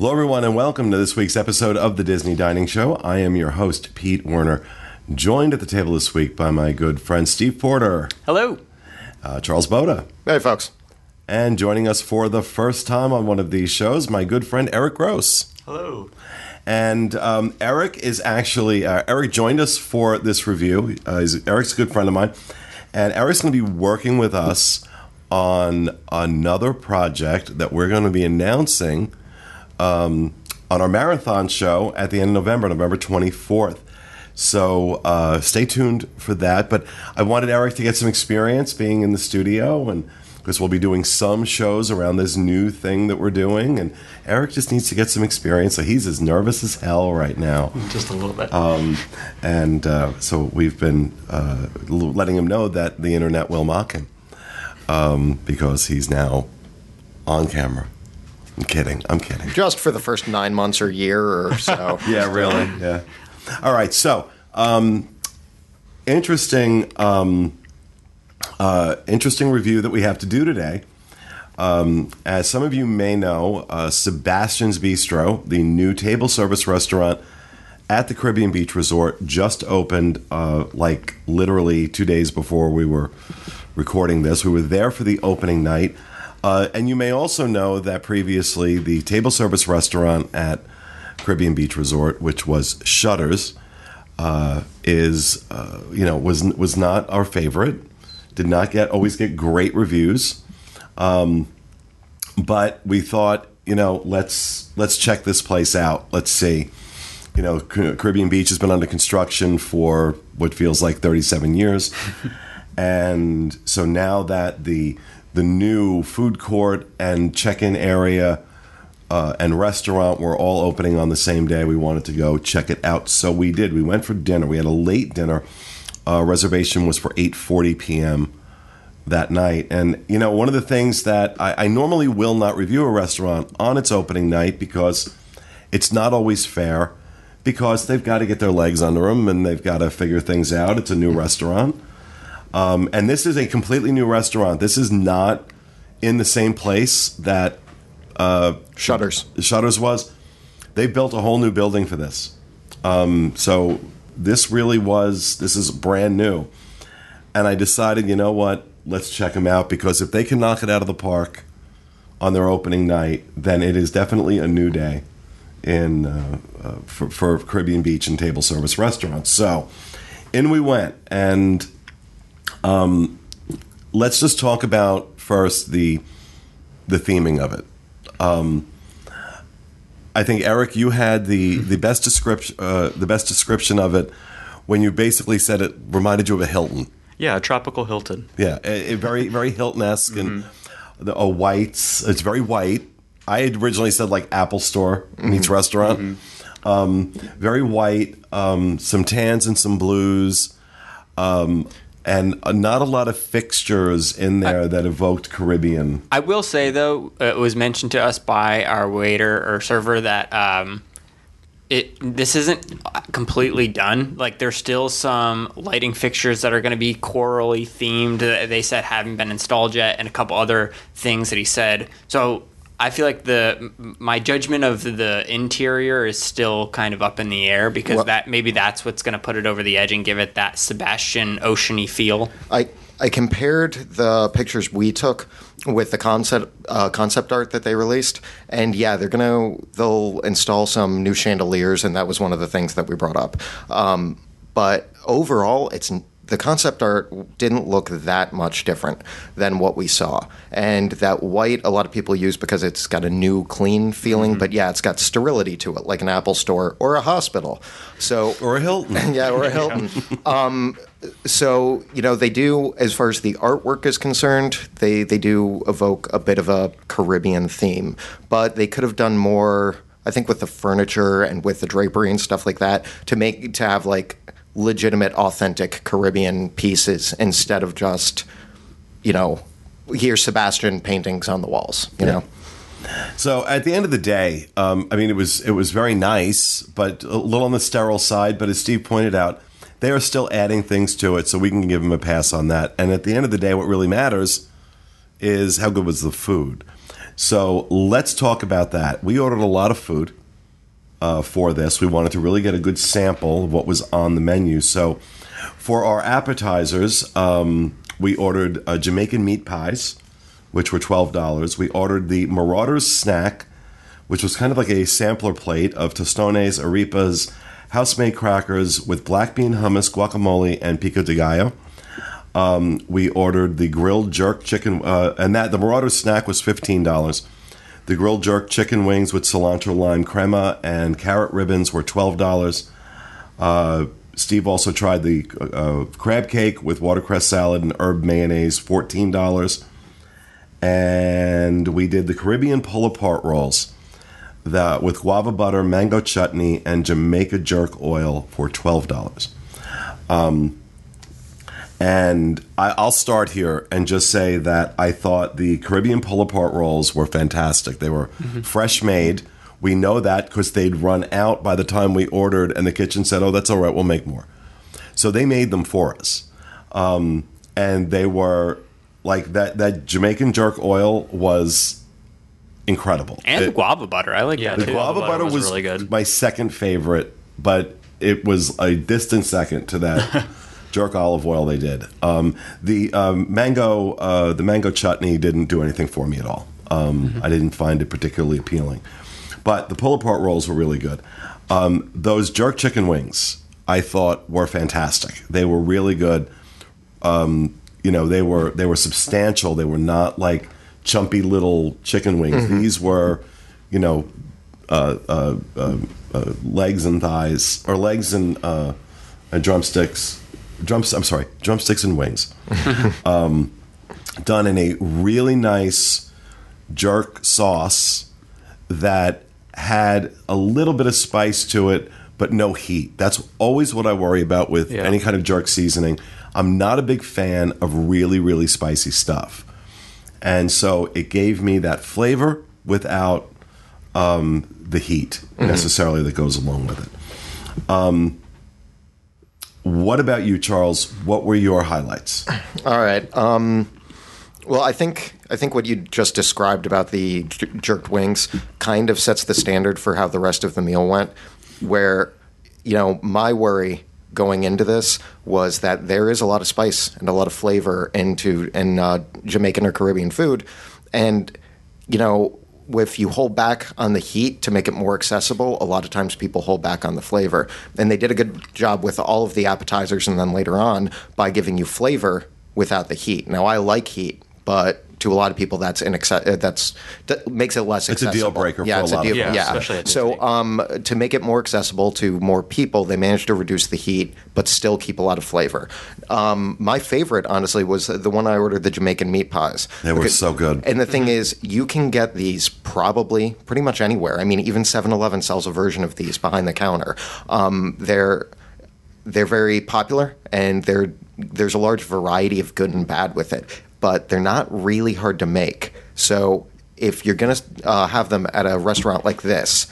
Hello, everyone, and welcome to this week's episode of the Disney Dining Show. I am your host, Pete Werner, joined at the table this week by my good friend Steve Porter, Hello. uh, Charles Boda, Hey, folks. and joining us for the first time on one of these shows, my good friend Eric Gross. Hello. And um, Eric is actually uh, Eric joined us for this review. Uh, he's, Eric's a good friend of mine, and Eric's going to be working with us on another project that we're going to be announcing um, on our marathon show at the end of November, November twenty fourth. So uh, stay tuned for that. But I wanted Eric to get some experience being in the studio and. Because we'll be doing some shows around this new thing that we're doing, and Eric just needs to get some experience. So he's as nervous as hell right now. Just a little bit. Um, and uh, so we've been uh, letting him know that the internet will mock him um, because he's now on camera. I'm kidding. I'm kidding. Just for the first nine months or year or so. Yeah, really. Yeah. All right. So, um, interesting, um, uh, interesting review that we have to do today. Um, as some of you may know, uh, Sebastian's Bistro, the new table service restaurant at the Caribbean Beach Resort, just opened uh, like literally two days before we were recording this. We were there for the opening night. Uh, and you may also know that previously the table service restaurant at Caribbean Beach Resort, which was Shutters, uh, is uh, you know was was not our favorite. Did not get always get great reviews, um, but we thought you know let's let's check this place out. Let's see. You know, Caribbean Beach has been under construction for what feels like 37 years, and so now that the the new food court and check-in area uh, and restaurant were all opening on the same day. We wanted to go check it out, so we did. We went for dinner. We had a late dinner. Uh, reservation was for 8:40 p.m. that night, and you know, one of the things that I, I normally will not review a restaurant on its opening night because it's not always fair. Because they've got to get their legs under them and they've got to figure things out. It's a new restaurant. Um, and this is a completely new restaurant. This is not in the same place that Shutters. Shutters was. They built a whole new building for this. Um, so this really was, this is brand new. And I decided, you know what, let's check them out because if they can knock it out of the park on their opening night, then it is definitely a new day in uh, uh, for, for Caribbean Beach and table service restaurants. So in we went, and um, let's just talk about first the the theming of it. Um, I think Eric, you had the the best description uh, the best description of it when you basically said it reminded you of a Hilton. yeah, a tropical Hilton. Yeah, a, a very very Hilton esque and the, a whites. It's very white. I had originally said like Apple Store meets restaurant. Um, very white. Um, some tans and some blues, um, and not a lot of fixtures in there that evoked Caribbean. I will say though, it was mentioned to us by our waiter or server that um, it this isn't completely done. Like there's still some lighting fixtures that are going to be corally themed. that They said haven't been installed yet, and a couple other things that he said. So I feel like the my judgment of the interior is still kind of up in the air because Well- that maybe that's what's going to put it over the edge and give it that Sebastian oceany feel. I, I compared the pictures we took with the concept uh, concept art that they released, and yeah, they're gonna they'll install some new chandeliers, and that was one of the things that we brought up. Um, but overall, it's the concept art didn't look that much different than what we saw, and that white a lot of people use because it's got a new, clean feeling. But yeah, it's got sterility to it, like an Apple store or a hospital. So Or a Hilton. yeah, or a Hilton. um, so you know they do, as far as the artwork is concerned, they they do evoke a bit of a Caribbean theme, but they could have done more. I think with the furniture and with the drapery and stuff like that to make to have like legitimate, authentic Caribbean pieces instead of just you know here's Sebastian paintings on the walls. You know. So at the end of the day, um, I mean, it was it was very nice, but a little on the sterile side. But as Steve pointed out, they are still adding things to it, so we can give them a pass on that. And at the end of the day, what really matters is how good was the food. So let's talk about that. We ordered a lot of food uh, for this. We wanted to really get a good sample of what was on the menu. So for our appetizers, um, we ordered uh, Jamaican meat pies, which were twelve dollars. We ordered the Marauders snack, which was kind of like a sampler plate of tostones, arepas, house-made crackers with black bean hummus, guacamole, and pico de gallo. Um, we ordered the grilled jerk chicken, uh, and that the Marauders snack was fifteen dollars. The grilled jerk chicken wings with cilantro lime crema and carrot ribbons were twelve dollars. Uh, Steve also tried the uh, crab cake with watercress salad and herb mayonnaise, fourteen dollars. And we did the Caribbean pull apart rolls that with guava butter, mango chutney, and Jamaica jerk oil for twelve dollars. Um, and I, I'll start here and just say that I thought the Caribbean pull apart rolls were fantastic. They were fresh made. We know that because they'd run out by the time we ordered, and the kitchen said, "Oh, that's all right. We'll make more." So they made them for us, um, and they were like that. That Jamaican jerk oil was incredible. And It- guava butter. I like Yeah, that the too. guava, butter was, really good. my second favorite, but it was a distant second to that jerk olive oil they did. Um, the um, mango, uh, the mango chutney didn't do anything for me at all. Um, I didn't find it particularly appealing, but the pull apart rolls were really good. Um, those jerk chicken wings, I thought were fantastic. They were really good you know they were they were substantial they were not like chumpy little chicken wings these were you know uh, uh, uh, uh, legs and thighs or legs and, uh, and drumsticks drums i'm sorry drumsticks and wings um, done in a really nice jerk sauce that had a little bit of spice to it, but no heat. That's always what I worry about with Yeah. any kind of jerk seasoning. I'm not a big fan of really, really spicy stuff. And so it gave me that flavor without um, the heat necessarily that goes along with it. Um, what about you, Charles? What were your highlights? All right. Um, well, I think I think what you just described about the j- jerked wings kind of sets the standard for how the rest of the meal went. Where, you know, my worry going into this was that there is a lot of spice and a lot of flavor into in uh, Jamaican or Caribbean food, and you know. If you hold back on the heat to make it more accessible, a lot of times people hold back on the flavor. And they did a good job with all of the appetizers and then later on by giving you flavor without the heat. Now I like heat, but to a lot of people that's inaccess- uh, that's that makes it less It's a deal breaker yeah, for it's a lot of deal, people. yeah. Yeah, especially so um, to make it more accessible to more people, they managed to reduce the heat but still keep a lot of flavor. Um, my favorite, honestly, was the one I ordered, the Jamaican meat pies. They were so good. And the thing is, you can get these probably pretty much anywhere. I mean, even 7-Eleven sells a version of these behind the counter. Um, they're they're very popular, and they're, there's a large variety of good and bad with it, but they're not really hard to make. So if you're going to uh, have them at a restaurant like this,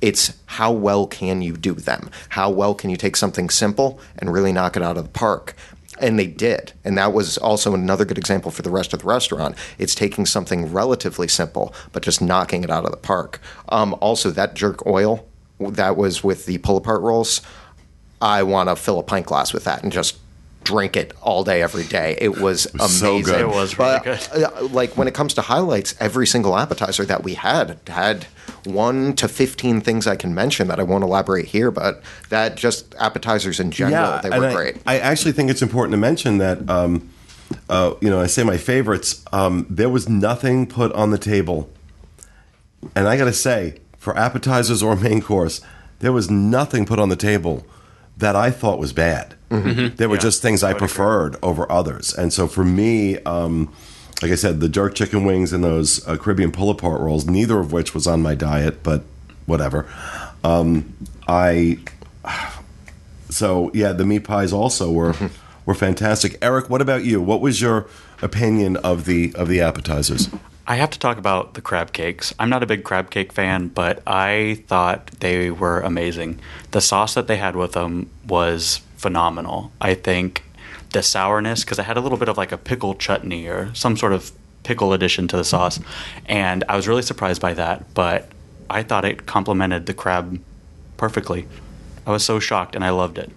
it's how well can you do them? How well can you take something simple and really knock it out of the park? And they did. And that was also another good example for the rest of the restaurant. It's taking something relatively simple, but just knocking it out of the park. Um, also, that jerk oil that was with the pull apart rolls, I want to fill a pint glass with that and just drink it all day, every day. It was, was so amazing. good. It was really But, good. uh, like when it comes to highlights, every single appetizer that we had had one to 15 things I can mention that I won't elaborate here, but that just appetizers in general, they were I, great. I actually think it's important to mention that, um, uh, you know, I say my favorites. Um, there was nothing put on the table, and I got to say, for appetizers or main course, there was nothing put on the table that I thought was bad. Mm-hmm. There were Yeah, just things I, I would agree. preferred over others, and so for me. Um, like I said, the jerk chicken wings and those uh, Caribbean pull apart rolls, neither of which was on my diet, but whatever. Um, I so yeah, the meat pies also were were fantastic. Eric, what about you? What was your opinion of the of the appetizers? I have to talk about the crab cakes. I'm not a big crab cake fan, but I thought they were amazing. The sauce that they had with them was phenomenal. I think the sourness, because I had a little bit of like a pickle chutney or some sort of pickle addition to the sauce, and I was really surprised by that. But I thought it complemented the crab perfectly. I was so shocked, and I loved it.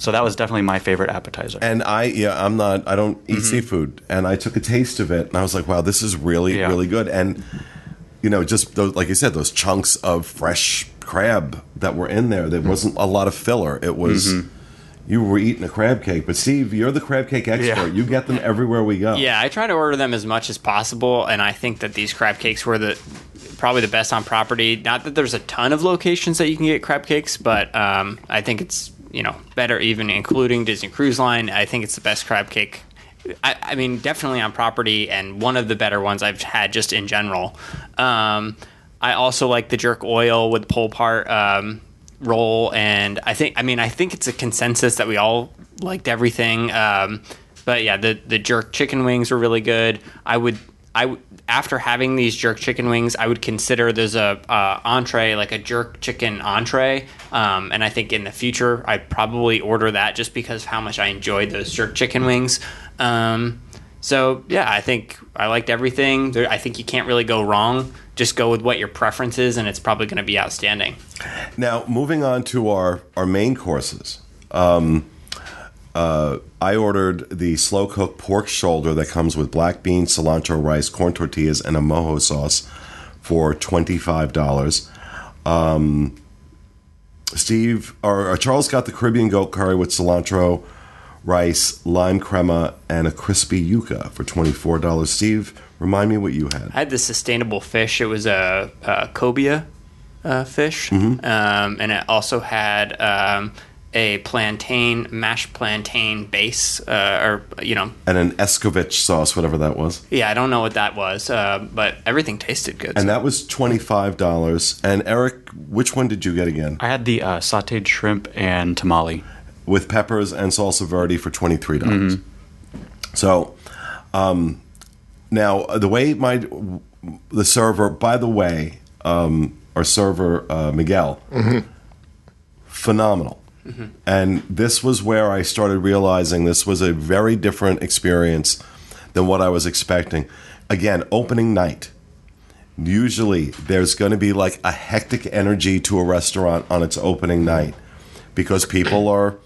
So that was definitely my favorite appetizer. And I, yeah, I'm not, I don't Mm-hmm. eat seafood. And I took a taste of it and I was like, wow, this is really, Yeah. really good. And, you know, just those, like you said, those chunks of fresh crab that were in there, Mm-hmm. there wasn't a lot of filler. It was, you were eating a crab cake. But Steve, you're the crab cake expert. Yeah. You get them everywhere we go. Yeah, I try to order them as much as possible, and I think that these crab cakes were the probably the best on property. Not that there's a ton of locations that you can get crab cakes, but um, I think it's you know better even including Disney Cruise Line. I think it's the best crab cake. I, I mean, definitely on property, and one of the better ones I've had just in general. Um, I also like the jerk oil with pull part um, roll, and I think I mean I think it's a consensus that we all liked everything. Um, but yeah, the the jerk chicken wings were really good. I would I after having these jerk chicken wings, I would consider there's a uh, entree like a jerk chicken entree, um, and I think in the future I'd probably order that just because of how much I enjoyed those jerk chicken wings. Um, so yeah, I think I liked everything. There, I think you can't really go wrong. Just go with what your preference is, and it's probably going to be outstanding. Now, moving on to our, our main courses. Um, uh, I ordered the slow cooked pork shoulder that comes with black beans, cilantro rice, corn tortillas, and a mojo sauce for $25. Um, Steve or, or Charles got the Caribbean goat curry with cilantro, rice, lime crema, and a crispy yuca for $24. Steve, remind me what you had. I had the sustainable fish. It was a, a cobia uh, fish, Mm-hmm. um, and it also had um, a plantain, mashed plantain base, uh, or you know, And an Escovitch sauce, whatever that was. yeah, I don't know what that was, uh, but everything tasted good. And that was $25. And Eric, which one did you get again? I had the uh, sautéed shrimp and tamale. With peppers and salsa verde for $23. dollars So, um, now uh, the way my the server, by the way, um, our server uh, Miguel, phenomenal. Mm-hmm. And this was where I started realizing this was a very different experience than what I was expecting. Again, opening night. Usually there's going to be like a hectic energy to a restaurant on its opening night because people are,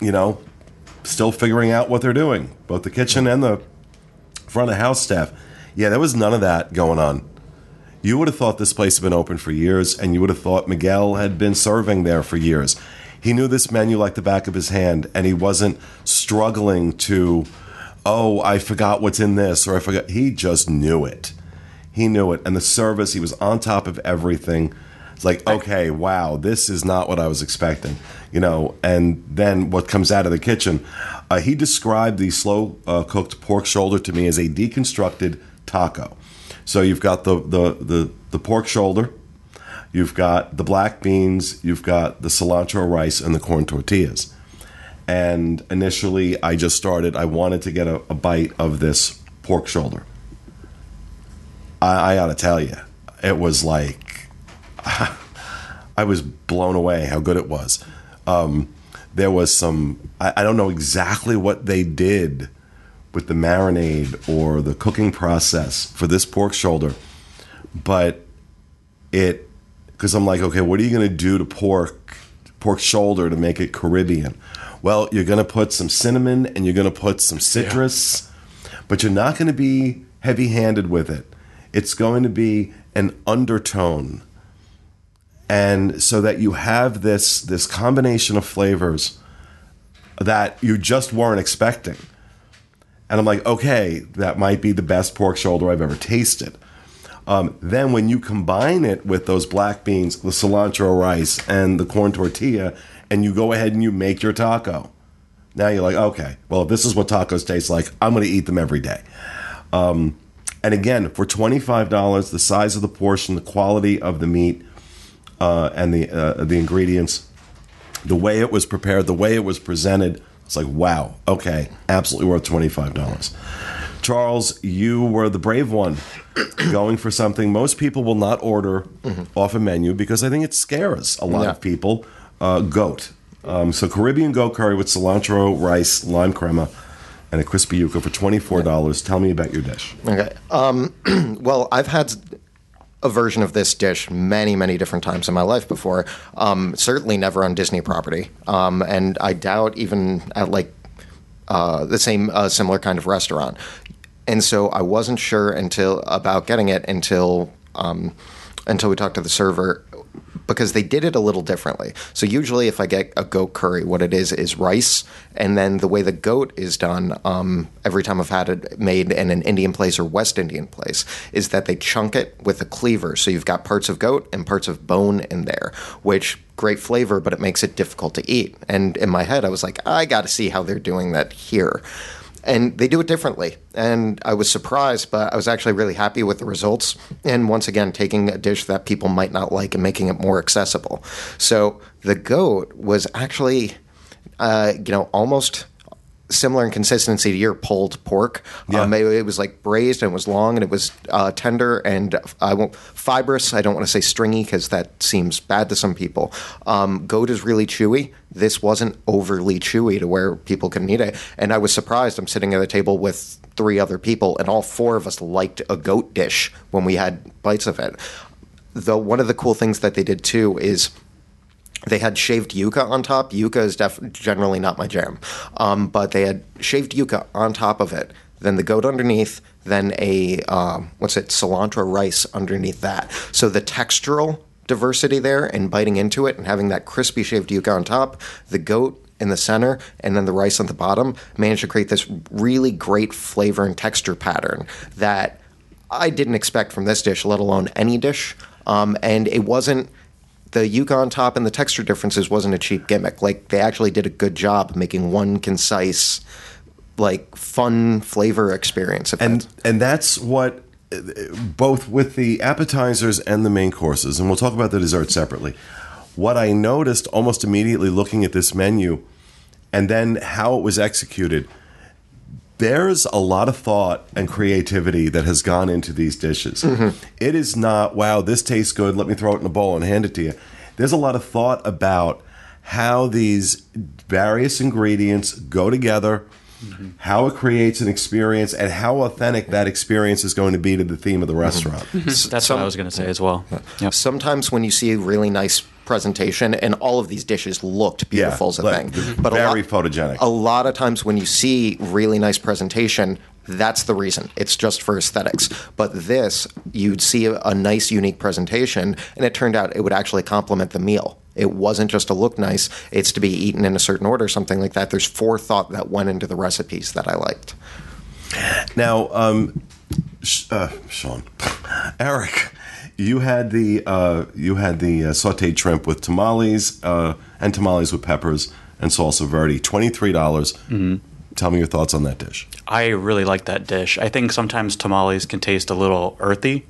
you know, still figuring out what they're doing, both the kitchen and the front of house staff. Yeah, there was none of that going on. You would have thought this place had been open for years, and you would have thought Miguel had been serving there for years. He knew this menu like the back of his hand, and he wasn't struggling to, oh, I forgot what's in this, or I forgot. He just knew it. He knew it. And the service, he was on top of everything. It's like, okay, wow, this is not what I was expecting, you know. And then what comes out of the kitchen, uh, he described the slow uh, cooked pork shoulder to me as a deconstructed taco. So you've got the, the, the, the pork shoulder, you've got the black beans, you've got the cilantro rice, and the corn tortillas. And initially, I just started, I wanted to get a, a bite of this pork shoulder. I, I gotta tell you, it was like, I was blown away how good it was. Um, there was some, I, I don't know exactly what they did with the marinade or the cooking process for this pork shoulder, but it because I'm like, okay, what are you going to do to pork pork shoulder to make it Caribbean? Well, you're going to put some cinnamon and you're going to put some citrus, but you're not going to be heavy-handed with it. It's going to be an undertone, and so that you have this this combination of flavors that you just weren't expecting. And I'm like, okay, that might be the best pork shoulder I've ever tasted. Um, then when you combine it with those black beans, the cilantro rice, and the corn tortilla, and you go ahead and you make your taco, now you're like, okay, well, if this is what tacos taste like, I'm going to eat them every day. Um, and again, for $25, the size of the portion, the quality of the meat, uh, and the uh, the ingredients, the way it was prepared, the way it was presented, it's like, wow, okay, absolutely worth $25. Charles, you were the brave one going for something most people will not order off a menu because I think it scares a lot Yeah. of people. Uh, goat. Um, so Caribbean goat curry with cilantro, rice, lime crema, and a crispy yuca for $24. Tell me about your dish. Okay. Um, well, I've had a version of this dish many, many different times in my life before. Um, certainly never on Disney property, um, and I doubt even at like uh, the same uh, similar kind of restaurant. And so I wasn't sure until about getting it until um, until we talked to the server because they did it a little differently. So usually, if I get a goat curry, what it is is rice, and then the way the goat is done, um, every time I've had it made in an Indian place or West Indian place, is that they chunk it with a cleaver. So you've got parts of goat and parts of bone in there, which great flavor, but it makes it difficult to eat. And in my head, I was like, I got to see how they're doing that here and they do it differently. And I was surprised, but I was actually really happy with the results. And once again, taking a dish that people might not like and making it more accessible. So the goat was actually, uh, you know, almost similar in consistency to your pulled pork. Yeah. Um, it, it was like braised and it was long and it was uh, tender and I won't fibrous. I don't want to say stringy because that seems bad to some people. Um, goat is really chewy. This wasn't overly chewy to where people couldn't eat it. And I was surprised. I'm sitting at a table with three other people and all four of us liked a goat dish when we had bites of it. Though one of the cool things that they did too is they had shaved yuca on top. Yuca is def- generally not my jam, um, but they had shaved yuca on top of it. Then the goat underneath, then a um, what's it, cilantro rice underneath that. So the textural diversity there, and biting into it and having that crispy shaved yuca on top, the goat in the center, and then the rice on the bottom, managed to create this really great flavor and texture pattern that I didn't expect from this dish, let alone any dish. Um, and it wasn't the yuca on top and the texture differences wasn't a cheap gimmick. Like they actually did a good job making one concise, like fun flavor experience. Of and and that's what both with the appetizers and the main courses and we'll talk about the dessert separately. What i noticed almost immediately looking at this menu and then how it was executed there's a lot of thought and creativity that has gone into these dishes. Mm-hmm. It is not wow this tastes good. Let me throw it in a bowl and hand it to you there's a lot of thought about how these various ingredients go together mm-hmm. how it creates an experience and how authentic that experience is going to be to the theme of the mm-hmm. restaurant. Mm-hmm. That's Some- what I was going to say as well. Yep. Sometimes when you see a really nice presentation, and all of these dishes looked beautiful as a like, thing, but a very lot- photogenic. A lot of times when you see really nice presentation, that's the reason. It's just for aesthetics. But this, you'd see a, a nice, unique presentation, and it turned out it would actually complement the meal. It wasn't just to look nice; it's to be eaten in a certain order, something like that. There's forethought that went into the recipes that I liked. Now, um, uh, Sean, Eric, you had the uh, you had the uh, sautéed shrimp with tamales uh, and tamales with peppers and salsa verde. Twenty three dollars. Tell me your thoughts on that dish. I really like that dish. I think sometimes tamales can taste a little earthy,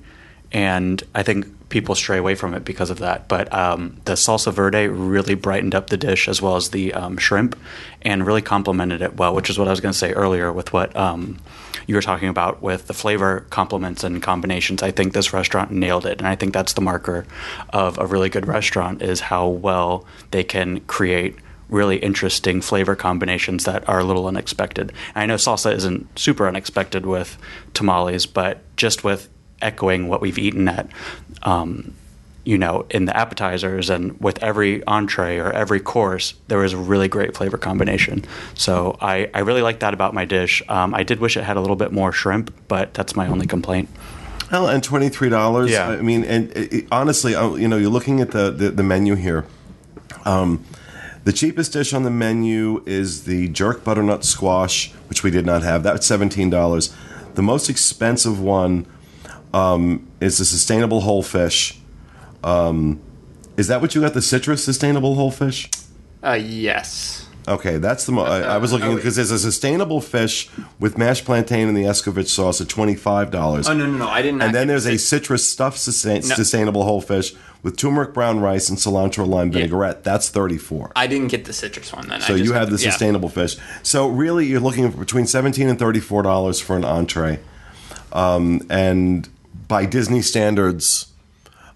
and I think people stray away from it because of that. But um, the salsa verde really brightened up the dish as well as the um, shrimp, and really complemented it well. Which is what I was going to say earlier with what um, you were talking about with the flavor complements and combinations. I think this restaurant nailed it, and I think that's the marker of a really good restaurant is how well they can create really interesting flavor combinations that are a little unexpected. I know salsa isn't super unexpected with tamales, but just with echoing what we've eaten at, um, you know, in the appetizers and with every entree or every course, there was a really great flavor combination. So I, I really like that about my dish. Um, I did wish it had a little bit more shrimp, but that's my only complaint. Well, and twenty three dollars. Yeah. I mean, and it, it- honestly, uh, you know, you're looking at the the, the menu here. Um, the cheapest dish on the menu is the jerk butternut squash, which we did not have. That's seventeen dollars. The most expensive one um, is a sustainable whole fish. Um, is that what you got? The citrus sustainable whole fish? Uh, yes. Okay, that's the. Mo- I, I was looking oh, because there's a sustainable fish with mashed plantain and the escovitch sauce at twenty five dollars. Oh no no no! I didn't. And then there's a citrus stuffed sustain- No. sustainable whole fish with turmeric brown rice and cilantro lime vinaigrette. That's 34. I didn't get the citrus one then. I so you have the yeah. sustainable fish. So really, you're looking for between 17 and 34 dollars for an entree. Um, and by Disney standards,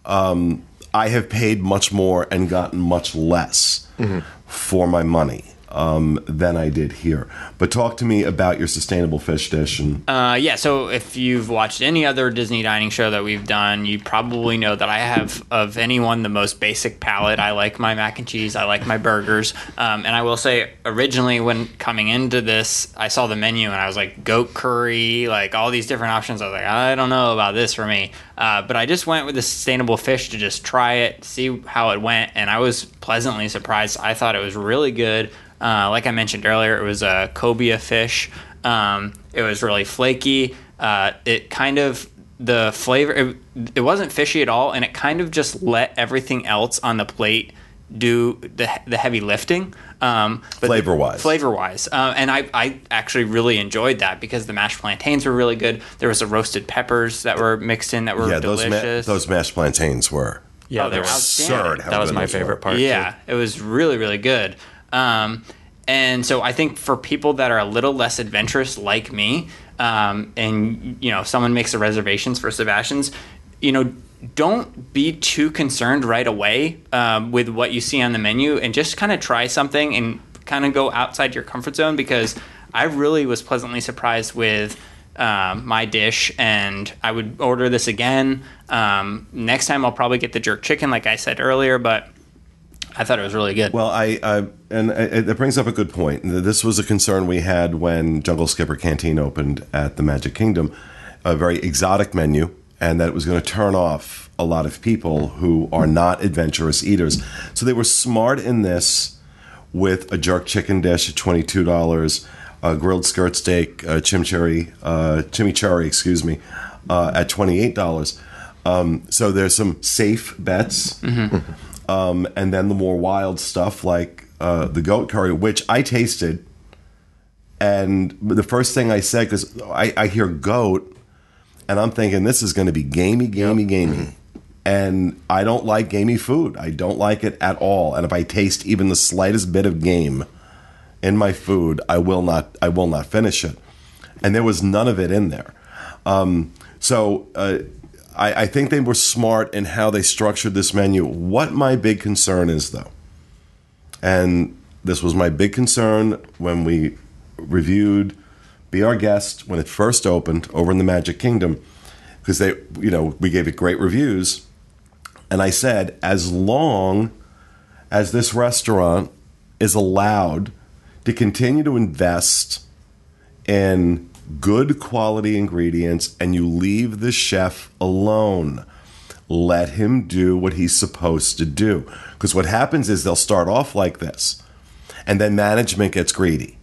um, I have paid much more and gotten much less Mm-hmm. for my money. Um, than I did here. But talk to me about your sustainable fish dish and Uh, yeah, so if you've watched any other Disney dining show that we've done, you probably know that I have, of anyone, the most basic palate. I like my mac and cheese, I like my burgers. Um, and I will say, originally, when coming into this, I saw the menu and I was like, goat curry, like all these different options. I was like, I don't know about this for me. Uh, but I just went with the sustainable fish to just try it, see how it went. And I was pleasantly surprised. I thought it was really good. Uh, like I mentioned earlier, it was a cobia fish. Um, it was really flaky. Uh, it kind of the flavor. It, it wasn't fishy at all, and it kind of just let everything else on the plate do the the heavy lifting. Um, but Flavor-wise. flavor wise, uh, and I I actually really enjoyed that because the mashed plantains were really good. There was the roasted peppers that were mixed in that were yeah, those ma- delicious. those mashed plantains were Yeah, Oh, they they were were absurd. how that was my favorite part. Yeah, too. it was really, really good. Um, and so I think for people that are a little less adventurous like me, um, and you know, someone makes the reservations for Sebastian's, you know, don't be too concerned right away um, with what you see on the menu, and just kind of try something and kind of go outside your comfort zone because I really was pleasantly surprised with. Um, my dish, and I would order this again. Um, next time, I'll probably get the jerk chicken, like I said earlier, but I thought it was really good. Well, I, I and it brings up a good point. This was a concern we had when Jungle Skipper Canteen opened at the Magic Kingdom, a very exotic menu, and that it was going to turn off a lot of people who are not adventurous eaters. So they were smart in this with a jerk chicken dish at twenty two dollars, a grilled skirt steak, a chimichurri, uh, chimichurri, excuse me, uh, at twenty eight dollars. Um, so there's some safe bets um, and then the more wild stuff like uh, the goat curry, which I tasted. And the first thing I said, because I, I hear goat, and I'm thinking this is going to be gamey, gamey, gamey. And I don't like gamey food. I don't like it at all. And if I taste even the slightest bit of game in my food, I will not. I will not finish it. And there was none of it in there. Um, so uh, I, I think they were smart in how they structured this menu. What my big concern is, though, and this was my big concern when we reviewed Be Our Guest when it first opened over in the Magic Kingdom, because they, you know, we gave it great reviews. And I said, as long as this restaurant is allowed to continue to invest in good quality ingredients and you leave the chef alone. Let him do what he's supposed to do. Because what happens is they'll start off like this, and then management gets greedy.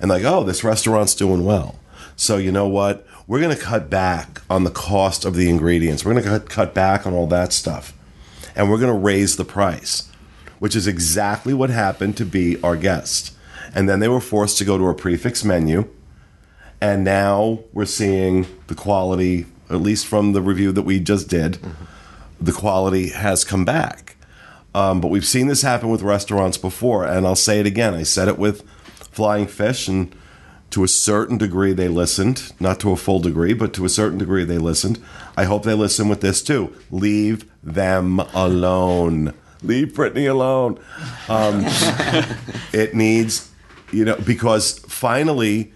And like, oh, this restaurant's doing well. So you know what? We're going to cut back on the cost of the ingredients. We're going to cut, back on all that stuff. And we're going to raise the price, which is exactly what happened to be our guest. And then they were forced to go to a prix fixe menu and now we're seeing the quality at least from the review that we just did the quality has come back. Um, but we've seen this happen with restaurants before and i'll say it again. I said it with flying fish and to a certain degree they listened. Not to a full degree but to a certain degree they listened. I hope they listen with this too. Leave them alone. Leave brittany alone. Um, it needs you know because finally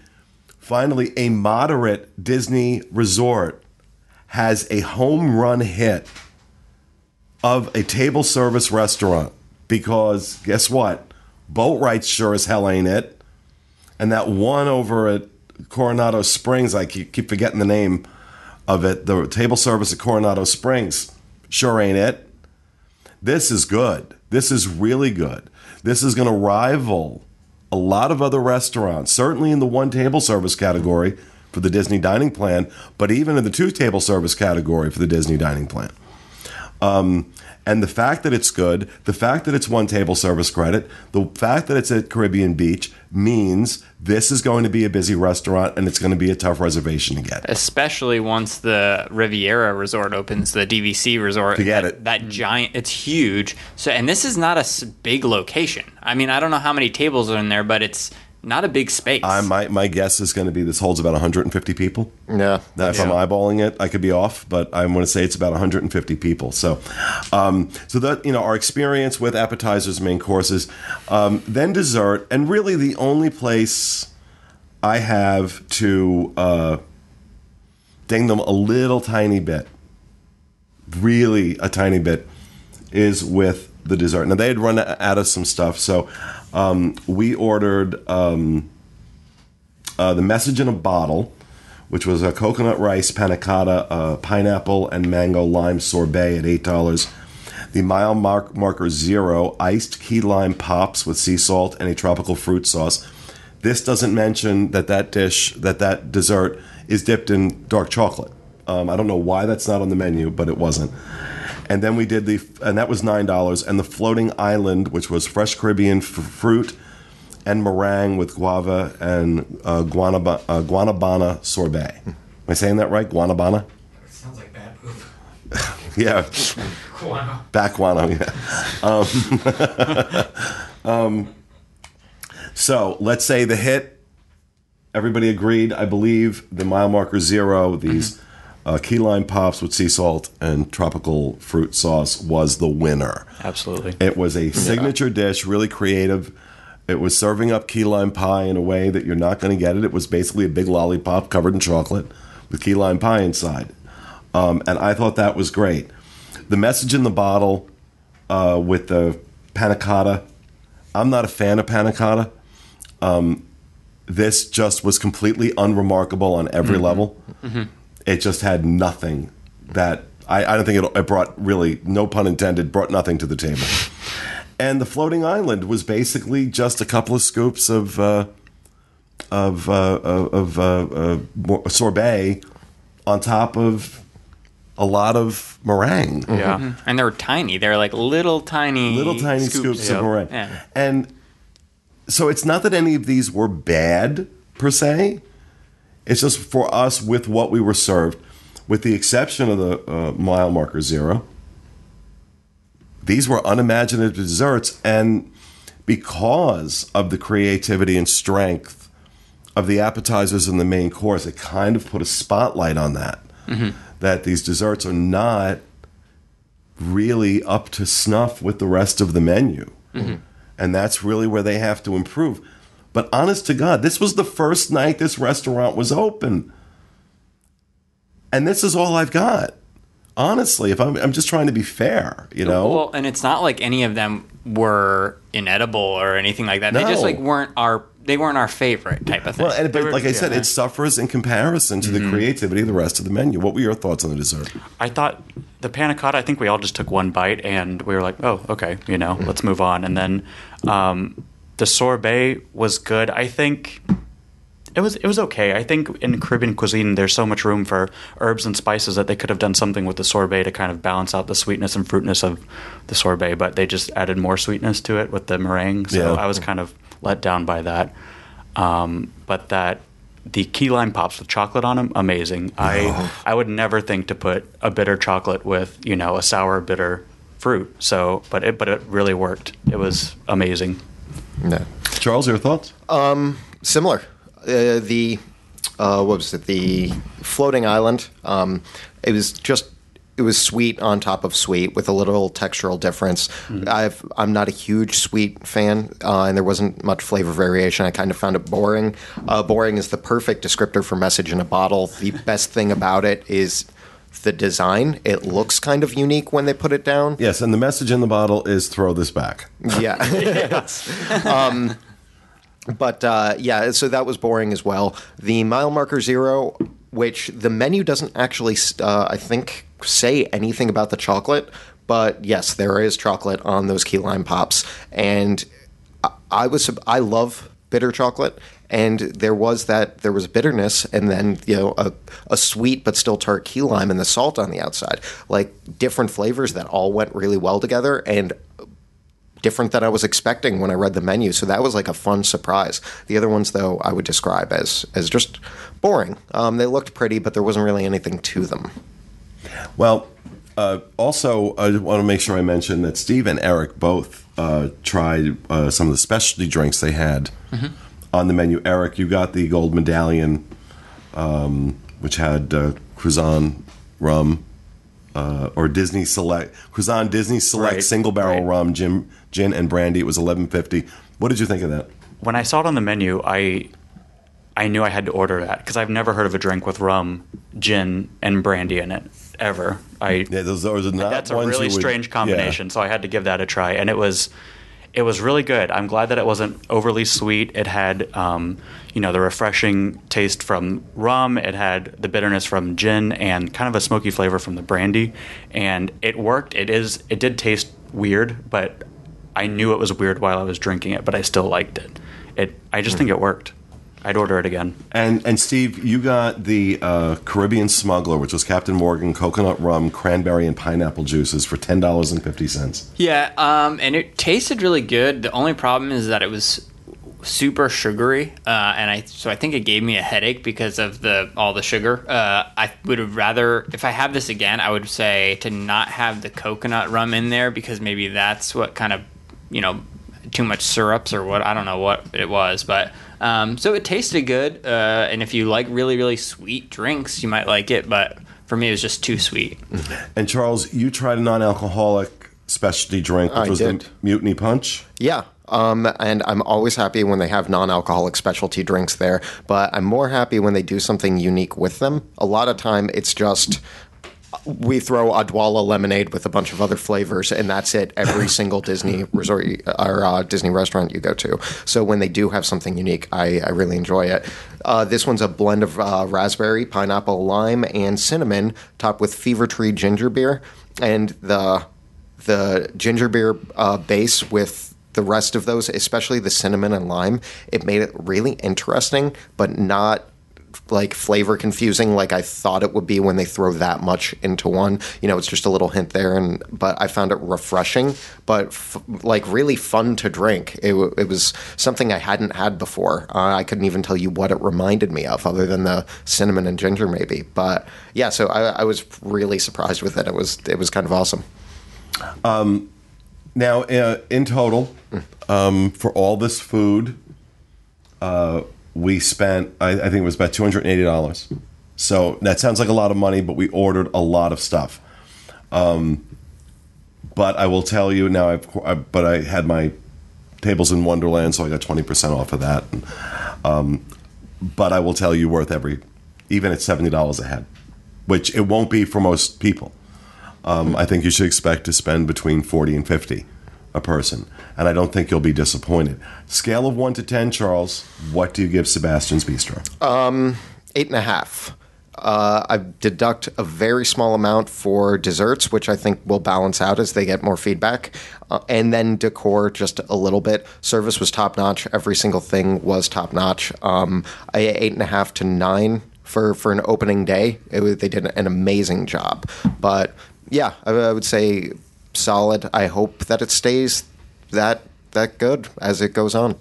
finally a moderate disney resort has a home run hit of a table service restaurant because guess what? Boatwright's sure as hell ain't it. And that one over at coronado springs i keep, forgetting the name of it the table service at coronado springs sure ain't it. This is good. This is really good. This is going to rival a lot of other restaurants, certainly in the one table service category for the Disney dining plan, but even in the two table service category for the Disney dining plan. Um, and the fact that it's good, the fact that it's one table service credit, the fact that it's at Caribbean Beach means this is going to be a busy restaurant and it's going to be a tough reservation to get. especially once the Riviera Resort opens, the DVC Resort. Forget that, it. That giant, it's huge. So, and this is not a big location. I mean, I don't know how many tables are in there, but it's not a big space. I, my my guess is going to be this holds about 150 people. Yeah. Now, if I'm eyeballing it, I could be off, but I'm going to say it's about 150 people. So, um, so that you know, our experience with appetizers, main courses, um, then dessert, and really the only place I have to uh, ding them a little tiny bit, really a tiny bit, is with the dessert. Now they had run out of some stuff, so um, we ordered. Um, uh, the message in a bottle, which was a coconut rice panna cotta, uh, pineapple and mango lime sorbet at eight dollars. The mile mark marker zero iced key lime pops with sea salt and a tropical fruit sauce. This doesn't mention that that dish, that that dessert is dipped in dark chocolate. Um, I don't know why that's not on the menu, but it wasn't. And then we did the, and that was nine dollars. And the floating island, which was fresh Caribbean f- fruit and meringue with guava and uh, guanaba, uh, guanabana sorbet. Am I saying that right? Guanabana? Sounds like bad poop. Yeah, Guano. back guano. Yeah. Um, um, so let's say the hit. Everybody agreed, I believe. The mile marker zero. These uh, key lime pops with sea salt and tropical fruit sauce was the winner. Absolutely. It was a signature dish, really creative. It was serving up key lime pie in a way that you're not going to get it. It was basically a big lollipop covered in chocolate with key lime pie inside. Um, and I thought that was great. The message in the bottle uh, with the panna cotta, I'm not a fan of panna cotta. Um, this just was completely unremarkable on every level. It just had nothing that I, I don't think it, it brought really, no pun intended, brought nothing to the table. And the floating island was basically just a couple of scoops of uh, of uh, of uh, uh, sorbet on top of a lot of meringue, Yeah. and they're tiny. They're like little tiny, little tiny scoops, yeah. of meringue. Yeah. And so it's not that any of these were bad per se. It's just for us with what we were served, with the exception of the uh, mile marker zero. These were unimaginative desserts, and because of the creativity and strength of the appetizers and the main course, it kind of put a spotlight on that. That these desserts are not really up to snuff with the rest of the menu. And that's really where they have to improve. But honest to God, this was the first night this restaurant was open. And this is all I've got. Honestly, if I'm, I'm just trying to be fair, you know? Well, and it's not like any of them were inedible or anything like that. No. They just like weren't our they weren't our favorite type of thing. Well, and, but were- like I said, yeah. it suffers in comparison to the creativity of the rest of the menu. What were your thoughts on the dessert? I thought the panna cotta. I think we all just took one bite and we were like, "Oh, okay, you know, let's move on." And then um, the sorbet was good. I think it was it was okay. I think in Caribbean cuisine, there's so much room for herbs and spices that they could have done something with the sorbet to kind of balance out the sweetness and fruitness of the sorbet. But they just added more sweetness to it with the meringue. So Yeah. I was kind of let down by that. Um, but that the key lime pops with chocolate on them, amazing. I I would never think to put a bitter chocolate with you know a sour bitter fruit. So, but it but it really worked. It was amazing. Yeah. Charles, your thoughts? Similar. Uh, the uh, what was it? The floating island. Um, it was just it was sweet on top of sweet with a little textural difference. I've, I'm not a huge sweet fan, uh, and there wasn't much flavor variation. I kind of found it boring. Uh, boring is the perfect descriptor for message in a bottle. The best thing about it is the design. It looks kind of unique when they put it down. Yes, and the message in the bottle is throw this back. Yeah. um, but uh, yeah, so that was boring as well. The mile marker zero, which the menu doesn't actually, uh, I think, say anything about the chocolate, but yes, there is chocolate on those key lime pops, and I, I was I love bitter chocolate. And there was that there was bitterness, and then you know a, a sweet but still tart key lime and the salt on the outside, like different flavors that all went really well together. And different than I was expecting when I read the menu. So that was like a fun surprise. The other ones, though, I would describe as as just boring. Um, they looked pretty, but there wasn't really anything to them. Well, uh, also, I want to make sure I mention that Steve and Eric both uh, tried uh, some of the specialty drinks they had on the menu. Eric, you got the gold medallion, um, which had uh, Cruzan rum. Uh, or Disney Select, Cruzan Disney Select Right, single barrel right. rum, gin, gin and brandy. It was eleven fifty. What did you think of that? when I saw it on the menu, I I knew I had to order that because I've never heard of a drink with rum, gin, and brandy in it ever. I Yeah, those, those are not that's a really you would- strange yeah. combination. So I had to give that a try, and it was it was really good. I'm glad that it wasn't overly sweet. It had um, you know the refreshing taste from rum. It had the bitterness from gin and kind of a smoky flavor from the brandy, and it worked. It is it did taste weird, but I knew it was weird while I was drinking it, but I still liked it. It I just think it worked. I'd order it again. And and Steve, you got the uh, Caribbean Smuggler, which was Captain Morgan coconut rum, cranberry, and pineapple juices for ten dollars and fifty cents. Yeah, um, and it tasted really good. The only problem is that it was super sugary, uh, and I so I think it gave me a headache because of the all the sugar. Uh, I would have rather if I have this again, I would say to not have the coconut rum in there because maybe that's what kind of you know too much syrups or what I don't know what it was, but um, so it tasted good. Uh, and if you like really really sweet drinks, you might like it, but for me it was just too sweet. And Charles, you tried a non-alcoholic specialty drink, which I was did. the Mutiny Punch. Yeah. Um, and I'm always happy when they have non alcoholic specialty drinks there, but I'm more happy when they do something unique with them. A lot of time it's just we throw Odwalla lemonade with a bunch of other flavors, and that's it. Every single Disney resort or uh, Disney restaurant you go to. So when they do have something unique, I, I really enjoy it. Uh, this one's a blend of uh, raspberry, pineapple, lime, and cinnamon, topped with Fever Tree ginger beer, and the the ginger beer uh, base with the rest of those, especially the cinnamon and lime, it made it really interesting, but not like flavor confusing like I thought it would be when they throw that much into one. You know, it's just a little hint there, and but I found it refreshing, but f- like really fun to drink. It, w- it was something I hadn't had before. Uh, I couldn't even tell you what it reminded me of, other than the cinnamon and ginger, maybe. But yeah, so I, I was really surprised with it. It was it was kind of awesome. Um, Now, uh, in total, um, for all this food, uh, we spent, I, I think it was about $280. So that sounds like a lot of money, but we ordered a lot of stuff. Um, but I will tell you now, I've, I, but I had my tables in Wonderland, so I got 20% off of that. Um, but I will tell you, worth every, even at $70 a head, which it won't be for most people. Um, I think you should expect to spend between 40 and 50 a person. And I don't think you'll be disappointed. Scale of 1 to 10, Charles, what do you give Sebastian's Bistro? eight and a half. Uh, I deduct a very small amount for desserts, which I think will balance out as they get more feedback, uh, and then decor just a little bit. Service was top notch. Every single thing was top notch. Um, eight and a half to nine for for an opening day. It they did an amazing job. But yeah, I, I would say solid. I hope that it stays that that good as it goes on.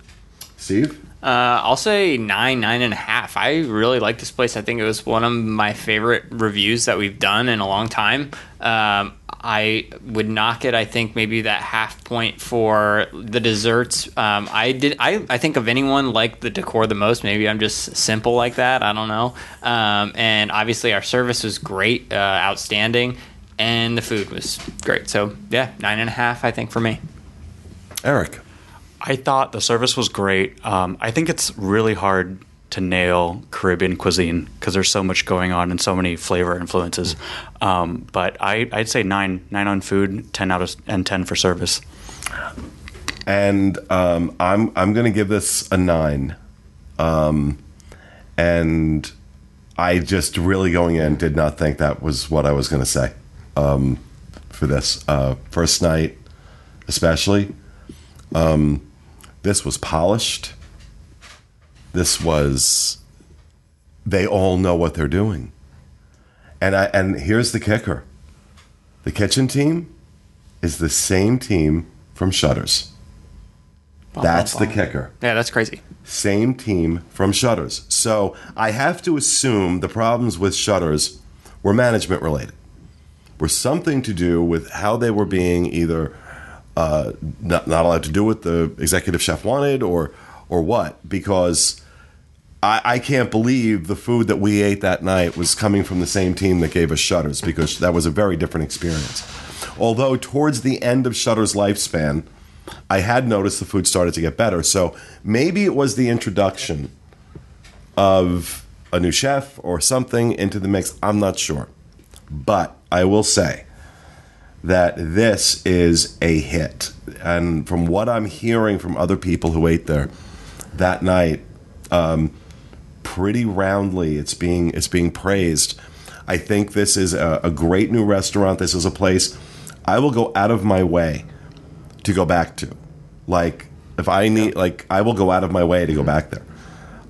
Steve? Uh, I'll say nine, nine and a half. I really like this place. I think it was one of my favorite reviews that we've done in a long time. Um, I would knock it. I think maybe that half point for the desserts. Um, I did. I, I think of anyone like the decor the most. Maybe I'm just simple like that. I don't know. Um, and obviously our service was great, uh, outstanding, and the food was great. So yeah, nine and a half. I think for me. Eric? I thought the service was great. Um, I think it's really hard to nail Caribbean cuisine because there's so much going on and so many flavor influences. Um, but I, I'd say nine, nine on food, ten out of and ten for service. And um, I'm I'm going to give this a nine. Um, and I just really going in did not think that was what I was going to say um, for this uh, first night, especially. Um, this was polished. This was. They all know what they're doing, and I and here's the kicker: the kitchen team is the same team from Shutters. That's the kicker. Yeah, that's crazy. Same team from Shutters. So I have to assume the problems with Shutters were management related, were something to do with how they were being either uh, not, not allowed to do what the executive chef wanted, or or what because I, I can't believe the food that we ate that night was coming from the same team that gave us Shutters because that was a very different experience. Although towards the end of Shutter's lifespan, I had noticed the food started to get better. So maybe it was the introduction of a new chef or something into the mix. I'm not sure. But I will say that this is a hit. And from what I'm hearing from other people who ate there that night, um, pretty roundly it's being it's being praised. I think this is a, a great new restaurant. This is a place I will go out of my way to go back to. Like if I need like I will go out of my way to go back there.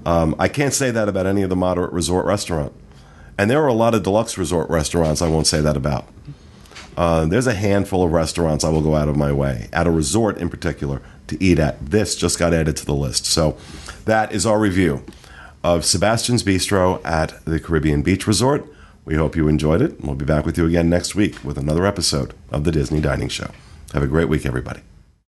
Um, I can't say that about any of the moderate resort restaurant. And there are a lot of deluxe resort restaurants I won't say that about. Uh, there's a handful of restaurants I will go out of my way, at a resort in particular, to eat at. This just got added to the list. So that is our review of Sebastian's Bistro at the Caribbean Beach Resort. We hope you enjoyed it. We'll be back with you again next week with another episode of the Disney Dining Show. Have a great week, everybody.